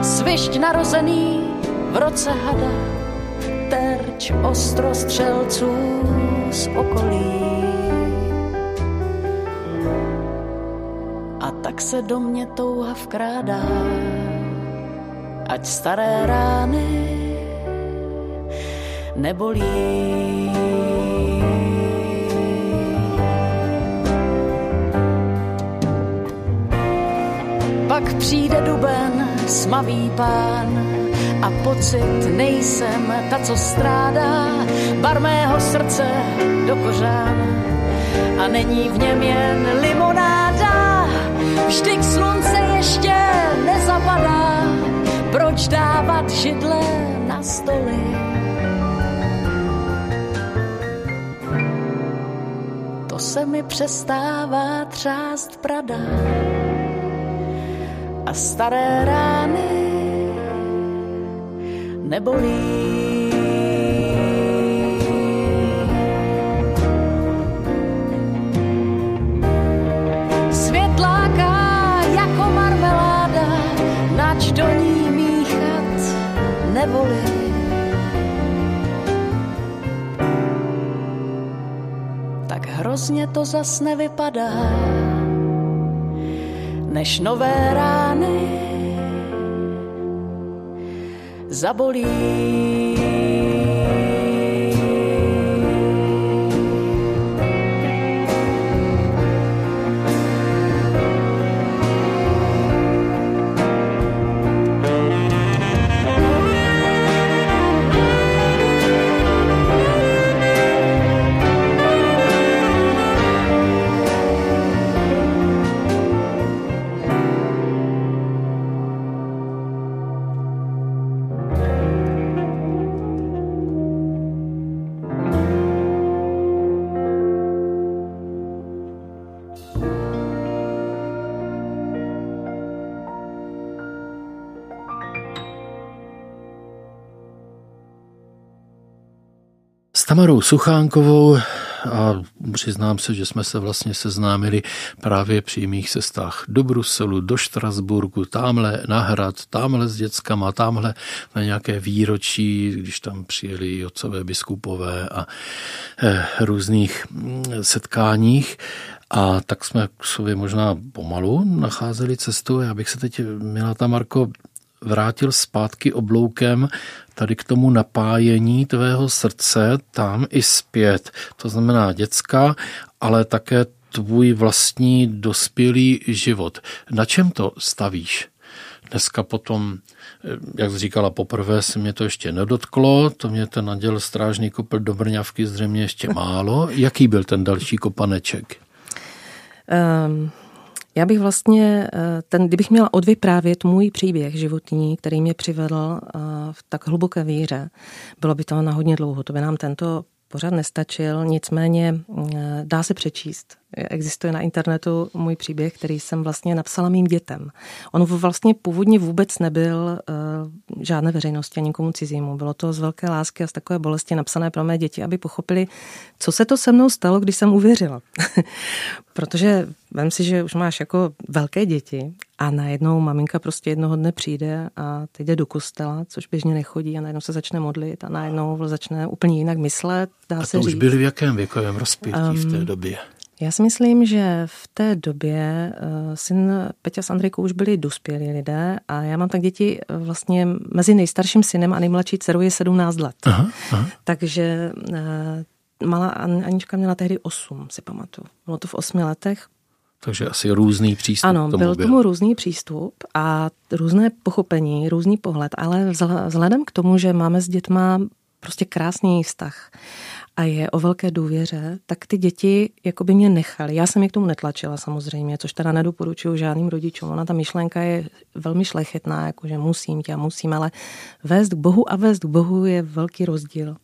svišť narozený v roce hada, terč ostrostřelců z okolí. A tak se do mě touha vkrádá, ať staré rány nebolí. Pak přijde duben, smavý pán a pocit nejsem ta, co strádá, bar mého srdce do kořán a není v něm jen limonáda. Vždyť slunce ještě nezapadá, proč dávat židle na stoly? se mi přestává třást prada a staré rány nebolí. Světláka jako marmeláda, nač do ní míchat nebolí. hrozně to zas nevypadá, než nové rány zabolí. Tamarou Suchánkovou a přiznám se, že jsme se vlastně seznámili právě při mých cestách do Bruselu, do Štrasburgu, tamhle na hrad, tamhle s dětskama, tamhle na nějaké výročí, když tam přijeli otcové biskupové a eh, různých mm, setkáních. A tak jsme k sobě možná pomalu nacházeli cestu. Já bych se teď, milá Tamarko, vrátil zpátky obloukem tady k tomu napájení tvého srdce tam i zpět. To znamená dětská, ale také tvůj vlastní dospělý život. Na čem to stavíš? Dneska potom, jak jsi říkala, poprvé se mě to ještě nedotklo, to mě ten naděl strážný kopl do Brňavky zřejmě ještě málo. Jaký byl ten další kopaneček? Um, já bych vlastně, eh, ten, kdybych měla odvyprávět můj příběh životní, který mě přivedl eh, v tak hluboké víře, bylo by to na hodně dlouho. To by nám tento pořád nestačil, nicméně mm, dá se přečíst. Existuje na internetu můj příběh, který jsem vlastně napsala mým dětem. On vlastně původně vůbec nebyl uh, žádné veřejnosti a nikomu cizímu. Bylo to z velké lásky a z takové bolesti napsané pro mé děti, aby pochopili, co se to se mnou stalo, když jsem uvěřila. Protože vem si, že už máš jako velké děti a najednou maminka prostě jednoho dne přijde a teď jde do kostela, což běžně nechodí a najednou se začne modlit a najednou začne úplně jinak myslet. Dá a se to už říct. byli v jakém věkovém rozpětí um, v té době? Já si myslím, že v té době uh, syn Peťa s Andrejkou už byli dospělí lidé a já mám tak děti uh, vlastně mezi nejstarším synem a nejmladší dcerou je 17 let. Aha, aha. Takže uh, malá Anička měla tehdy 8, si pamatuju. Bylo to v 8 letech. Takže asi různý přístup. Ano, tomu byl tomu různý přístup a různé pochopení, různý pohled, ale vzhledem k tomu, že máme s dětma prostě krásný vztah a je o velké důvěře, tak ty děti jako by mě nechaly. Já jsem je k tomu netlačila samozřejmě, což teda nedoporučuju žádným rodičům. Ona ta myšlenka je velmi šlechetná, jakože musím tě, musím, ale vést k Bohu a vést k Bohu je velký rozdíl.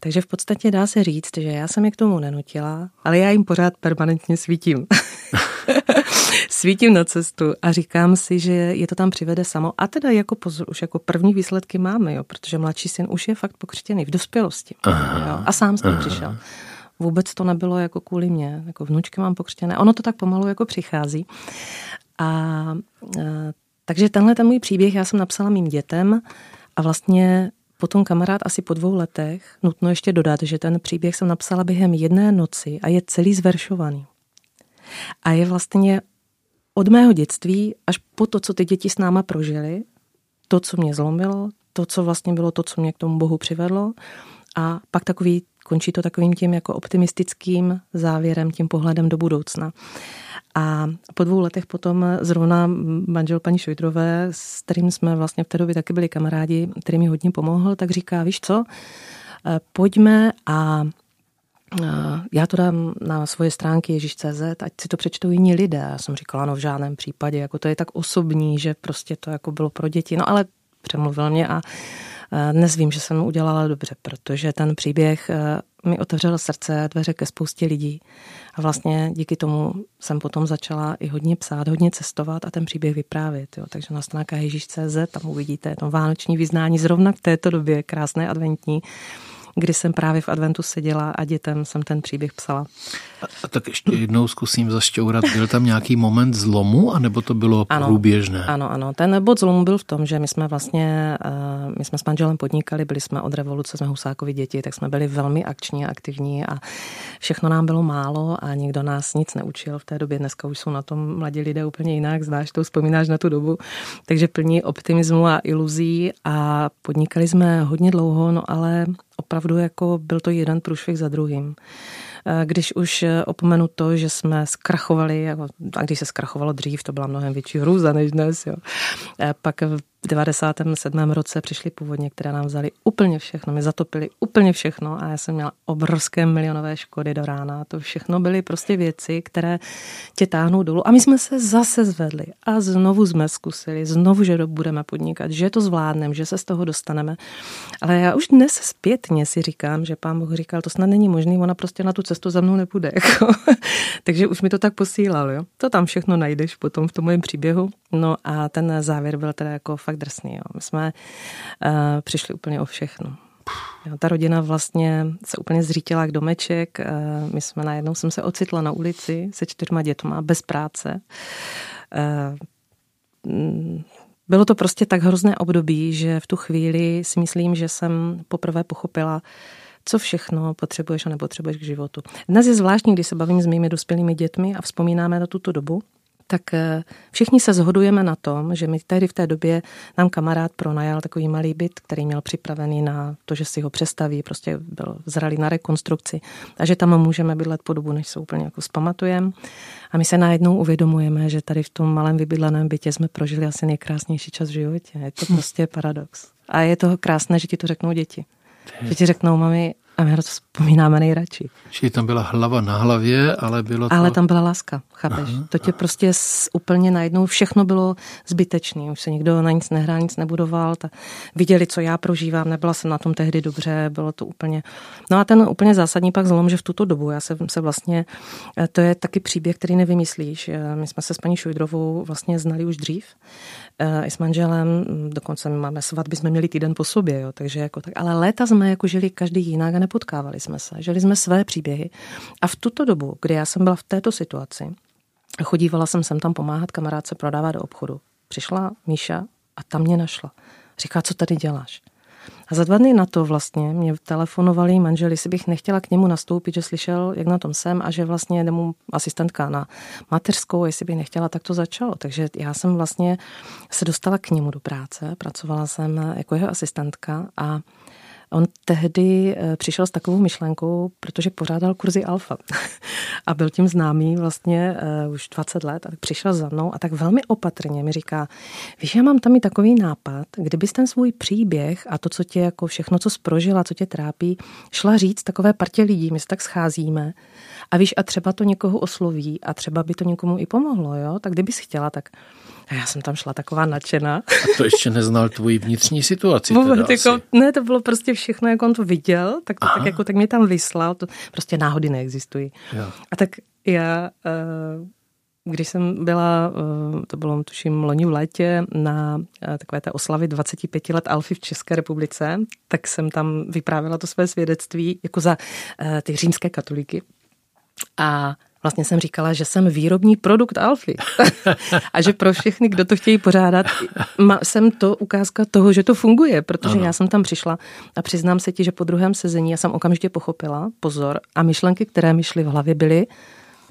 Takže v podstatě dá se říct, že já jsem je k tomu nenutila, ale já jim pořád permanentně svítím. svítím na cestu a říkám si, že je to tam přivede samo. A teda jako pozor, už jako první výsledky máme, jo, protože mladší syn už je fakt pokřtěný v dospělosti. Aha, jo, a sám s tím přišel. Vůbec to nebylo jako kvůli mě, jako vnučky mám pokřtěné. Ono to tak pomalu jako přichází. A, a takže tenhle ten můj příběh já jsem napsala mým dětem a vlastně Potom kamarád asi po dvou letech, nutno ještě dodat, že ten příběh jsem napsala během jedné noci a je celý zveršovaný. A je vlastně od mého dětství až po to, co ty děti s náma prožili, to, co mě zlomilo, to, co vlastně bylo to, co mě k tomu Bohu přivedlo a pak takový, končí to takovým tím jako optimistickým závěrem, tím pohledem do budoucna. A po dvou letech potom zrovna manžel paní Šojdrové, s kterým jsme vlastně v té době taky byli kamarádi, který mi hodně pomohl, tak říká, víš co, eh, pojďme a já to dám na svoje stránky Ježíš.cz, ať si to přečtou jiní lidé. Já jsem říkala, no v žádném případě, jako to je tak osobní, že prostě to jako bylo pro děti. No ale přemluvil mě a dnes vím, že jsem udělala dobře, protože ten příběh e, mi otevřel srdce, dveře ke spoustě lidí. A vlastně díky tomu jsem potom začala i hodně psát, hodně cestovat a ten příběh vyprávět. Jo. Takže na stránkách Ježíš.cz tam uvidíte to vánoční vyznání zrovna v této době, krásné adventní kdy jsem právě v adventu seděla a dětem jsem ten příběh psala. A, a tak ještě jednou zkusím zašťourat. Byl tam nějaký moment zlomu, anebo to bylo ano, průběžné? Ano, ano. Ten bod zlomu byl v tom, že my jsme vlastně, eh, my jsme s manželem podnikali, byli jsme od revoluce, jsme Husákovi děti, tak jsme byli velmi akční a aktivní a všechno nám bylo málo a nikdo nás nic neučil v té době. Dneska už jsou na tom mladí lidé úplně jinak, znáš to, vzpomínáš na tu dobu. Takže plní optimismu a iluzí a podnikali jsme hodně dlouho, no ale opravdu jako byl to jeden průšvih za druhým. Eh, když už eh, opomenu to, že jsme zkrachovali, jako, a když se zkrachovalo dřív, to byla mnohem větší hrůza než dnes, jo. Eh, pak 97. roce přišli původně, které nám vzali úplně všechno, my zatopili úplně všechno a já jsem měla obrovské milionové škody do rána. To všechno byly prostě věci, které tě táhnou dolů. A my jsme se zase zvedli a znovu jsme zkusili, znovu, že budeme podnikat, že to zvládneme, že se z toho dostaneme. Ale já už dnes zpětně si říkám, že pán Bůh říkal, to snad není možný, ona prostě na tu cestu za mnou nepůjde. Takže už mi to tak posílal. Jo? To tam všechno najdeš potom v tom mém příběhu. No a ten závěr byl teda jako fakt drsný. Jo. My jsme uh, přišli úplně o všechno. Jo, ta rodina vlastně se úplně zřítila k domeček. Uh, my jsme najednou, jsem se ocitla na ulici se čtyřma dětma, bez práce. Uh, bylo to prostě tak hrozné období, že v tu chvíli si myslím, že jsem poprvé pochopila, co všechno potřebuješ a nepotřebuješ k životu. Dnes je zvláštní, když se bavím s mými dospělými dětmi a vzpomínáme na tuto dobu, tak eh, všichni se zhodujeme na tom, že my tehdy v té době nám kamarád pronajal takový malý byt, který měl připravený na to, že si ho přestaví, prostě byl zralý na rekonstrukci a že tam můžeme bydlet po dobu, než se úplně jako zpamatujeme. A my se najednou uvědomujeme, že tady v tom malém vybydleném bytě jsme prožili asi nejkrásnější čas v životě. Je to prostě paradox. A je to krásné, že ti to řeknou děti. Že ti řeknou, mami, a my na to vzpomínáme nejradši. Čili tam byla hlava na hlavě, ale bylo to... Ale tam byla láska. Chápeš? Aha, to tě aha. prostě s, úplně najednou všechno bylo zbytečné. Už se nikdo na nic nehrál, nic nebudoval. Ta, viděli, co já prožívám, nebyla jsem na tom tehdy dobře, bylo to úplně... No a ten úplně zásadní pak zlom, že v tuto dobu já jsem se vlastně... Eh, to je taky příběh, který nevymyslíš. Eh, my jsme se s paní Šujdrovou vlastně znali už dřív eh, i s manželem, hm, dokonce my máme svatby, jsme měli týden po sobě, jo, takže jako tak. Ale léta jsme jako žili každý jinak a nepotkávali jsme se. Žili jsme své příběhy. A v tuto dobu, kdy já jsem byla v této situaci, chodívala jsem sem tam pomáhat kamarádce prodávat do obchodu. Přišla Míša a tam mě našla. Říká, co tady děláš? A za dva dny na to vlastně mě telefonovali manželi, jestli bych nechtěla k němu nastoupit, že slyšel, jak na tom jsem a že vlastně jde mu asistentka na mateřskou, jestli bych nechtěla, tak to začalo. Takže já jsem vlastně se dostala k němu do práce, pracovala jsem jako jeho asistentka a On tehdy eh, přišel s takovou myšlenkou, protože pořádal kurzy alfa. A byl tím známý vlastně uh, už 20 let a přišel za mnou a tak velmi opatrně mi říká, víš, já mám tam i takový nápad, kdybys ten svůj příběh a to, co tě jako všechno, co sprožila, co tě trápí, šla říct takové partě lidí, my se tak scházíme. A víš, a třeba to někoho osloví a třeba by to někomu i pomohlo, jo, tak kdybys chtěla, tak a já jsem tam šla taková nadšená. A to ještě neznal tvoji vnitřní situaci Vůbec, teda jako, Ne, to bylo prostě všechno, jak on to viděl, tak, to, tak, jako, tak mě tam vyslal, to prostě náhody neexistují. Jo. A tak já, eh, když jsem byla, eh, to bylo tuším loni v létě, na eh, takové té oslavy 25 let Alfy v České republice, tak jsem tam vyprávěla to své svědectví jako za ty římské katolíky. A Vlastně jsem říkala, že jsem výrobní produkt Alfy a že pro všechny, kdo to chtějí pořádat, jsem to ukázka toho, že to funguje, protože ano. já jsem tam přišla a přiznám se ti, že po druhém sezení já jsem okamžitě pochopila, pozor, a myšlenky, které mi šly v hlavě, byly,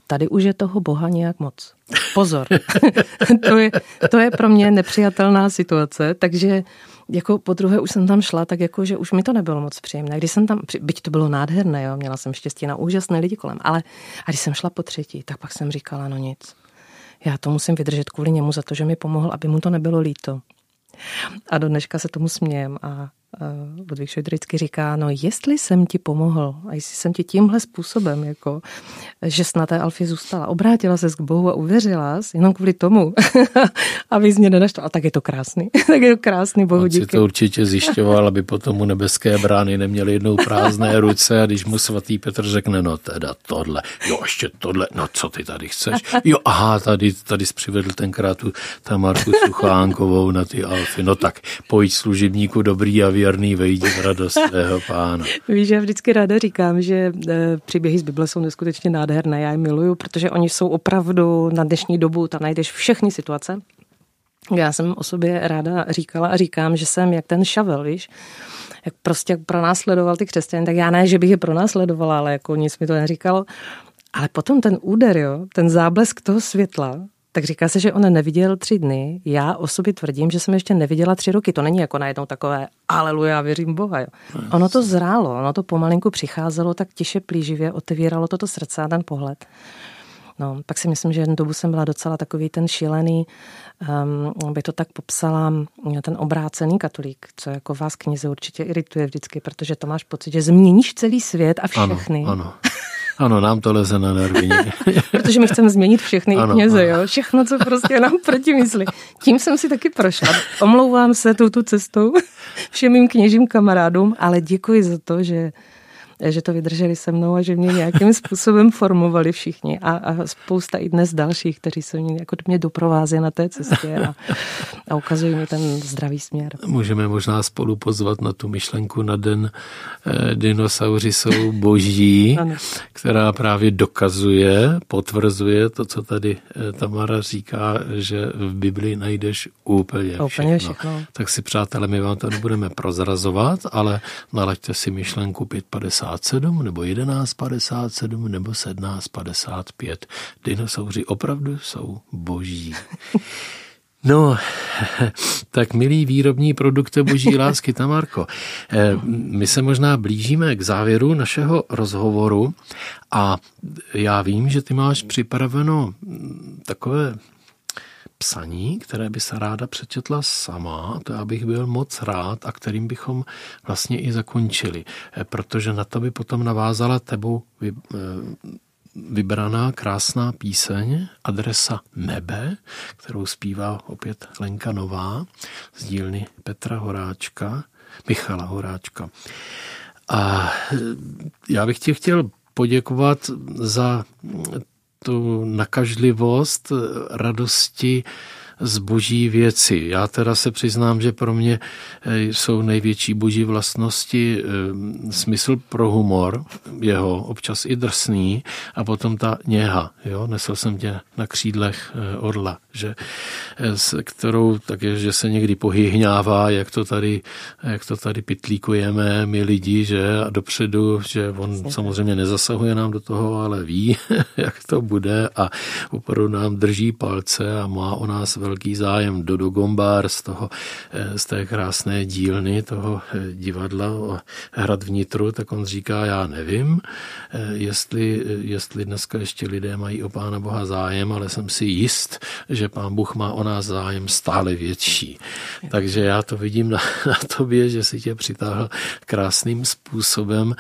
tady už je toho Boha nějak moc. Pozor. to, je, to je pro mě nepřijatelná situace, takže jako po druhé už jsem tam šla, tak jako, že už mi to nebylo moc příjemné. Když jsem tam, byť to bylo nádherné, jo, měla jsem štěstí na úžasné lidi kolem, ale a když jsem šla po třetí, tak pak jsem říkala, no nic. Já to musím vydržet kvůli němu za to, že mi pomohl, aby mu to nebylo líto. A do dneška se tomu smějem a Ludvík Šojdr vždycky říká, no jestli jsem ti pomohl a jestli jsem ti tímhle způsobem, jako, že jsi na té Alfě zůstala, obrátila se k Bohu a uvěřila jsi jenom kvůli tomu, aby z mě nenaštval. A tak je to krásný, tak je to krásný, Bohu On díky. si to určitě zjišťoval, aby potom mu nebeské brány neměly jednou prázdné ruce a když mu svatý Petr řekne, no teda tohle, jo ještě tohle, no co ty tady chceš? Jo, aha, tady, tady jsi přivedl tenkrát tu Tamarku Suchánkovou na ty Alfy, no tak pojď služebníku dobrý a věrný vejdi v radost svého pána. Víš, já vždycky ráda říkám, že eh, příběhy z Bible jsou neskutečně nádherné. Já je miluju, protože oni jsou opravdu na dnešní dobu, tam najdeš všechny situace. Já jsem o sobě ráda říkala a říkám, že jsem jak ten šavel, víš, jak prostě pronásledoval ty křesťany, tak já ne, že bych je pronásledovala, ale jako nic mi to neříkalo. Ale potom ten úder, jo, ten záblesk toho světla, tak říká se, že on neviděl tři dny. Já o sobě tvrdím, že jsem ještě neviděla tři roky. To není jako najednou takové aleluja, věřím Boha. Jo. Ono to zrálo, ono to pomalinku přicházelo tak tiše plíživě, otevíralo toto srdce a ten pohled. No, pak si myslím, že jednu dobu jsem byla docela takový ten šílený, um, by to tak popsala, ten obrácený katolík, co jako vás knize určitě irituje vždycky, protože to máš pocit, že změníš celý svět a všechny. Ano, ano. Ano, nám to leze na nervy. Protože my chceme změnit všechny ano, kněze, ano. jo? Všechno, co prostě nám proti myslí. Tím jsem si taky prošla. Omlouvám se touto cestou všem mým kněžím kamarádům, ale děkuji za to, že že to vydrželi se mnou a že mě nějakým způsobem formovali všichni a, a spousta i dnes dalších, kteří se mě, jako mě doprovází na té cestě a, a ukazují mi ten zdravý směr. Můžeme možná spolu pozvat na tu myšlenku na den eh, dinosauři jsou boží, která právě dokazuje, potvrzuje to, co tady eh, Tamara říká, že v Biblii najdeš úplně všechno. Úplně všechno. Tak si přátelé, my vám to nebudeme prozrazovat, ale nalaďte si myšlenku 550 57 nebo 1157 nebo 1755. Dinosauři opravdu jsou boží. No, tak milý výrobní produkte boží lásky, Tamarko, eh, my se možná blížíme k závěru našeho rozhovoru a já vím, že ty máš připraveno takové psaní, které by se ráda přečetla sama, to já bych byl moc rád a kterým bychom vlastně i zakončili, eh, protože na to by potom navázala tebou eh, vybraná krásná píseň Adresa nebe, kterou zpívá opět Lenka Nová z dílny Petra Horáčka, Michala Horáčka. A já bych ti chtěl poděkovat za tu nakažlivost radosti z boží věci. Já teda se přiznám, že pro mě eh, jsou největší boží vlastnosti eh, smysl pro humor, jeho občas i drsný, a potom ta něha. Jo? Nesl jsem tě na křídlech eh, orla, že, s kterou také, že se někdy pohyhňává, jak to tady, jak to tady pitlíkujeme my lidi, že a dopředu, že on samozřejmě nezasahuje nám do toho, ale ví, jak to bude a opravdu nám drží palce a má o nás velký zájem Dodo Gombár z, toho, eh, z té krásné dílny toho eh, divadla o Hrad vnitru, tak on říká, já nevím, eh, jestli, jestli dneska ještě lidé mají o Pána Boha zájem, ale jsem si jist, že Pán Bůh má o nás zájem stále větší. Takže já to vidím na, na tobě, že si tě přitáhl krásným způsobem,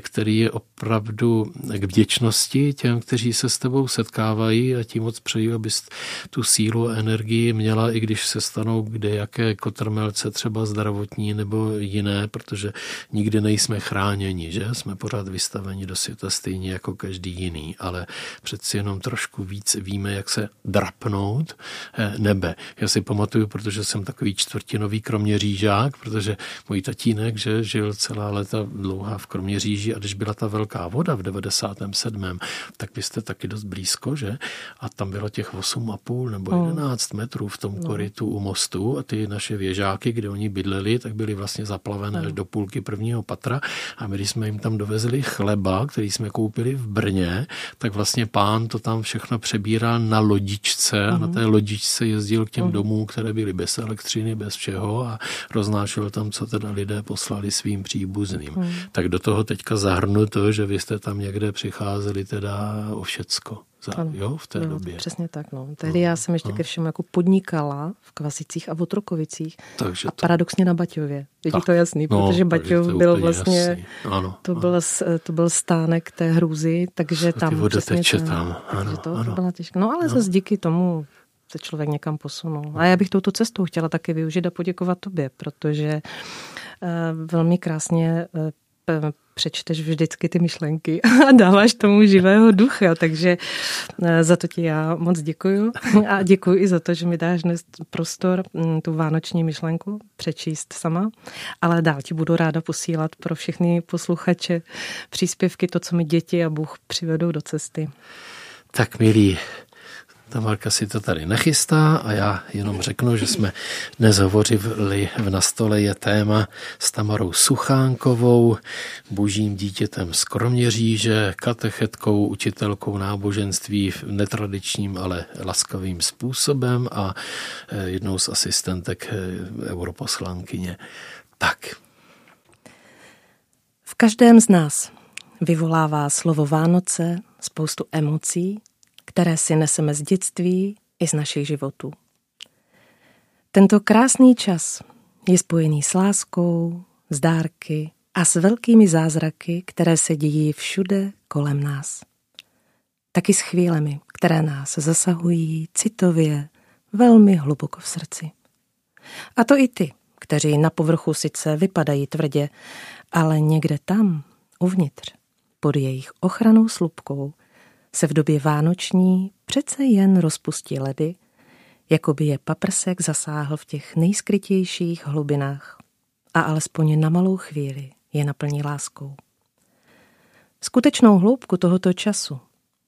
který je opravdu k vděčnosti těm, kteří se s tebou setkávají a tím moc přeji, abys tu sílu a energii energii měla, i když se stanou kde jaké kotrmelce, třeba zdravotní nebo jiné, protože nikdy nejsme chráněni, že? Jsme pořád vystaveni do světa stejně jako každý jiný, ale přeci jenom trošku víc víme, jak se drapnout eh, nebe. Já si pamatuju, protože jsem takový čtvrtinový kroměřížák, protože můj tatínek, že žil celá léta dlouhá v Kroměříži a když byla ta velká voda v 97. tak vy jste taky dost blízko, že? A tam bylo těch 8,5 nebo 11 metrů v tom no. korytu u mostu a ty naše věžáky, kde oni bydleli, tak byly vlastně zaplavené no. do půlky prvního patra a my, když jsme jim tam dovezli chleba, který jsme koupili v Brně, tak vlastně pán to tam všechno přebíral na lodičce a na té lodičce jezdil k těm uh-huh. domům, které byly bez elektřiny, bez všeho a roznášel tam, co teda lidé poslali svým příbuzným. Tak do toho teďka zahrnu to, že vy jste tam někde přicházeli teda o všecko za, ano, jo, v té no, době. Přesně tak. No. Tehdy no, já jsem ještě no. ke všemu jako podnikala v Kvasicích a v Otrokovicích takže a to... paradoxně na Baťově. Je to jasný, no, protože Baťov byl vlastně, ano, to, ano. Byl, to byl stánek té hrůzy, takže tam přesně teče tam, tam. Ano, to, ano. to byla těžké. No ale no. zase díky tomu se člověk někam posunul. A já bych touto cestou chtěla taky využít a poděkovat tobě, protože uh, velmi krásně uh, přečteš vždycky ty myšlenky a dáváš tomu živého ducha, takže eh, za to ti já moc děkuju a děkuji i za to, že mi dáš dnes prostor mm, tu vánoční myšlenku přečíst sama, ale dál ti budu ráda posílat pro všechny posluchače příspěvky, to, co mi děti a Bůh přivedou do cesty. Tak milí Tamarka si to tady nechystá a já jenom řeknu, že jsme dnes hovořili v Na stole je téma s Tamarou Suchánkovou, božím dítětem z Kroměříže, katechetkou, učitelkou náboženství v netradičním, ale laskavým způsobem a eh, jednou z asistentek eh, europoslankyně. Tak. V každém z nás vyvolává slovo Vánoce spoustu emocí, které si neseme z dětství i z našich životů. Tento krásný čas je spojený s láskou, s dárky a s velkými zázraky, které se dějí všude kolem nás. Taky s chvílemi, které nás zasahují citově velmi hluboko v srdci. A to i ty, kteří na povrchu sice vypadají tvrdě, ale někde tam, uvnitř, pod jejich ochranou slupkou, se v době vánoční přece jen rozpustí ledy, jako by je paprsek zasáhl v těch nejskrytějších hlubinách a alespoň na malou chvíli je naplní láskou. Skutečnou hloubku tohoto času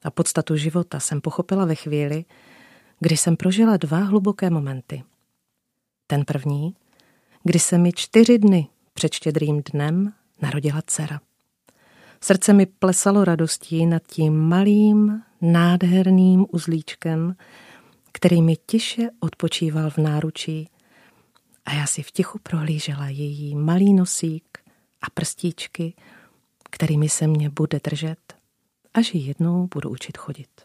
a podstatu života jsem pochopila ve chvíli, kdy jsem prožila dva hluboké momenty. Ten první, kdy se mi čtyři dny před štědrým dnem narodila dcera. Srdce mi plesalo radostí nad tím malým, nádherným uzlíčkem, který mi tiše odpočíval v náručí a já si v tichu prohlížela její malý nosík a prstíčky, kterými se mě bude držet, až ji jednou budu učit chodit.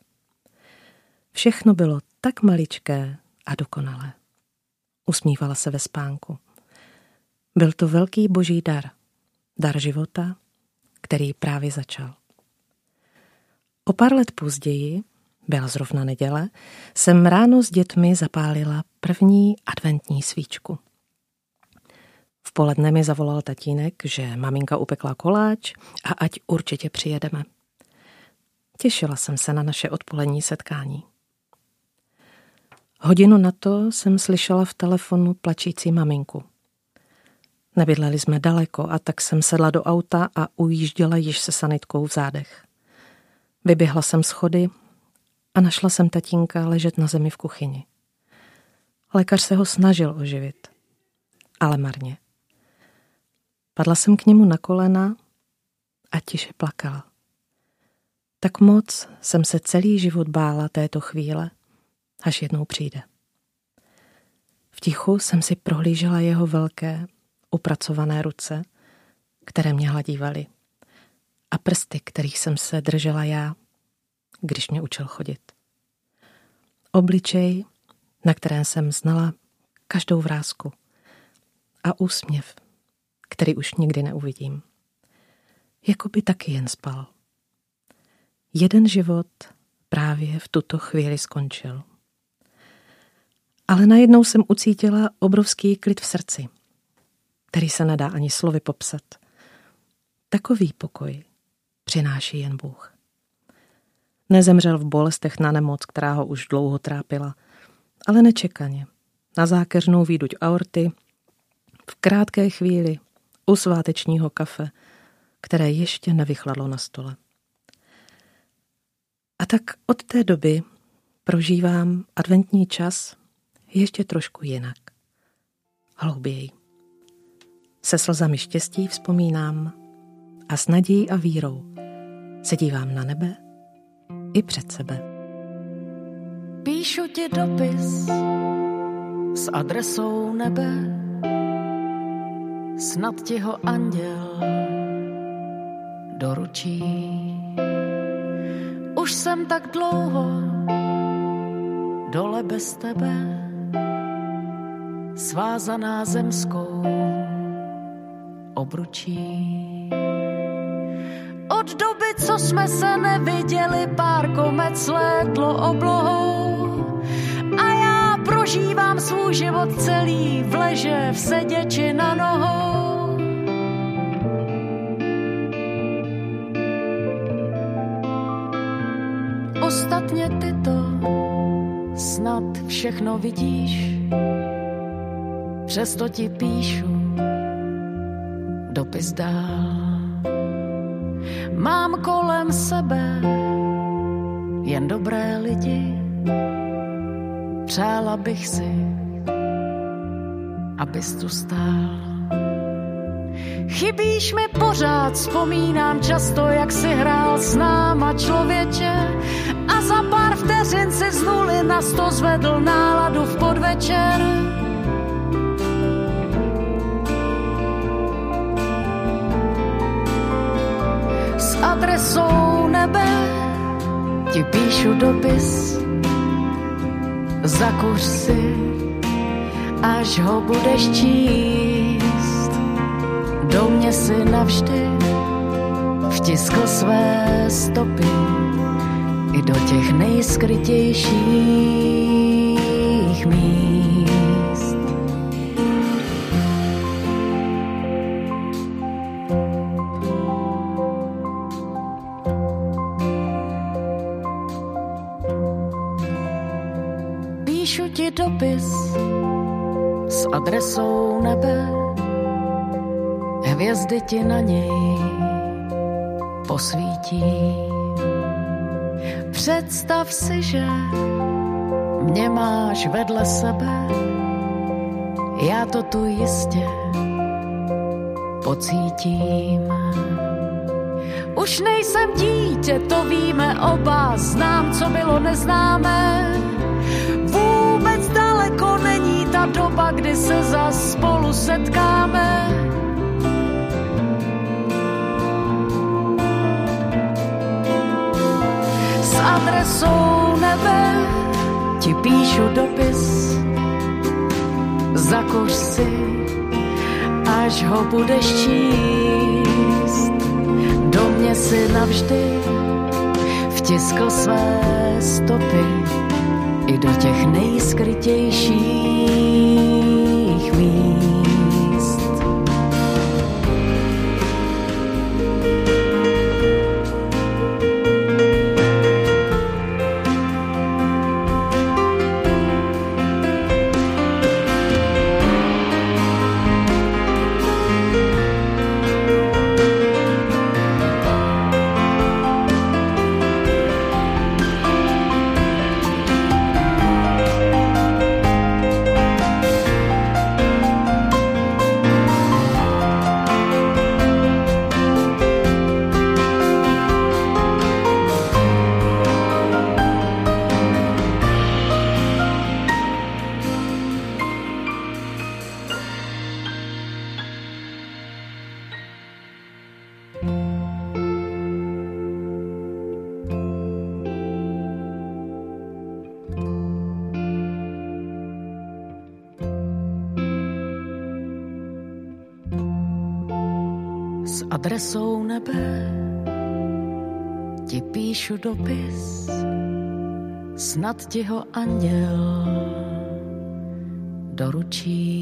Všechno bylo tak maličké a dokonalé. Usmívala se ve spánku. Byl to velký boží dar. Dar života, který právě začal. O pár let později, byla zrovna neděle, jsem ráno s dětmi zapálila první adventní svíčku. V poledne mi zavolal tatínek, že maminka upekla koláč a ať určitě přijedeme. Těšila jsem se na naše odpolední setkání. Hodinu na to jsem slyšela v telefonu plačící maminku. Nebydleli jsme daleko a tak jsem sedla do auta a ujížděla již se sanitkou v zádech. Vyběhla jsem schody a našla jsem tatínka ležet na zemi v kuchyni. Lékař se ho snažil oživit, ale marně. Padla jsem k němu na kolena a tiše plakala. Tak moc jsem se celý život bála této chvíle, až jednou přijde. V tichu jsem si prohlížela jeho velké, upracované ruce, které mě hladívaly, a prsty, kterých jsem se držela já, když mě učil chodit. Obličej, na kterém jsem znala každou vrázku a úsměv, který už nikdy neuvidím. Jako by taky jen spal. Jeden život právě v tuto chvíli skončil. Ale najednou jsem ucítila obrovský klid v srdci, který se nedá ani slovy popsat. Takový pokoj přináší jen Bůh. Nezemřel v bolestech na nemoc, která ho už dlouho trápila, ale nečekaně, na zákeřnou výduť aorty, v krátké chvíli u svátečního kafe, které ještě nevychladlo na stole. A tak od té doby prožívám adventní čas ještě trošku jinak. Hlouběji. Se slzami štěstí vzpomínám a s nadějí a vírou se dívám na nebe i před sebe. Píšu ti dopis s adresou nebe, snad ti ho anděl doručí. Už jsem tak dlouho dole bez tebe, svázaná zemskou obručí. Od doby, co jsme se neviděli, pár komet slétlo oblohou a já prožívám svůj život celý v leže, v seděči na nohou. Ostatně ty to snad všechno vidíš, přesto ti píšu dopis dál. Mám kolem sebe jen dobré lidi. Přála bych si, abys tu stál. Chybíš mi pořád, vzpomínám často, jak si hrál s náma člověče a za pár vteřin si z nuly na sto zvedl náladu v podvečer. Adresou nebe ti píšu dopis. Zakuř si, až ho budeš číst. Do mě si navždy vtiskl své stopy i do těch nejskrytějších míst. Ti na něj posvítí. Představ si, že mě máš vedle sebe, já to tu jistě pocítím. Už nejsem dítě, to víme oba, znám, co bylo neznámé ta doba, kdy se za spolu setkáme. Adresou nebe ti píšu dopis, zakoř si, až ho budeš číst. Do mě si navždy vtiskl své stopy. I do těch nejskrytějších dopis, snad ti ho anděl doručí.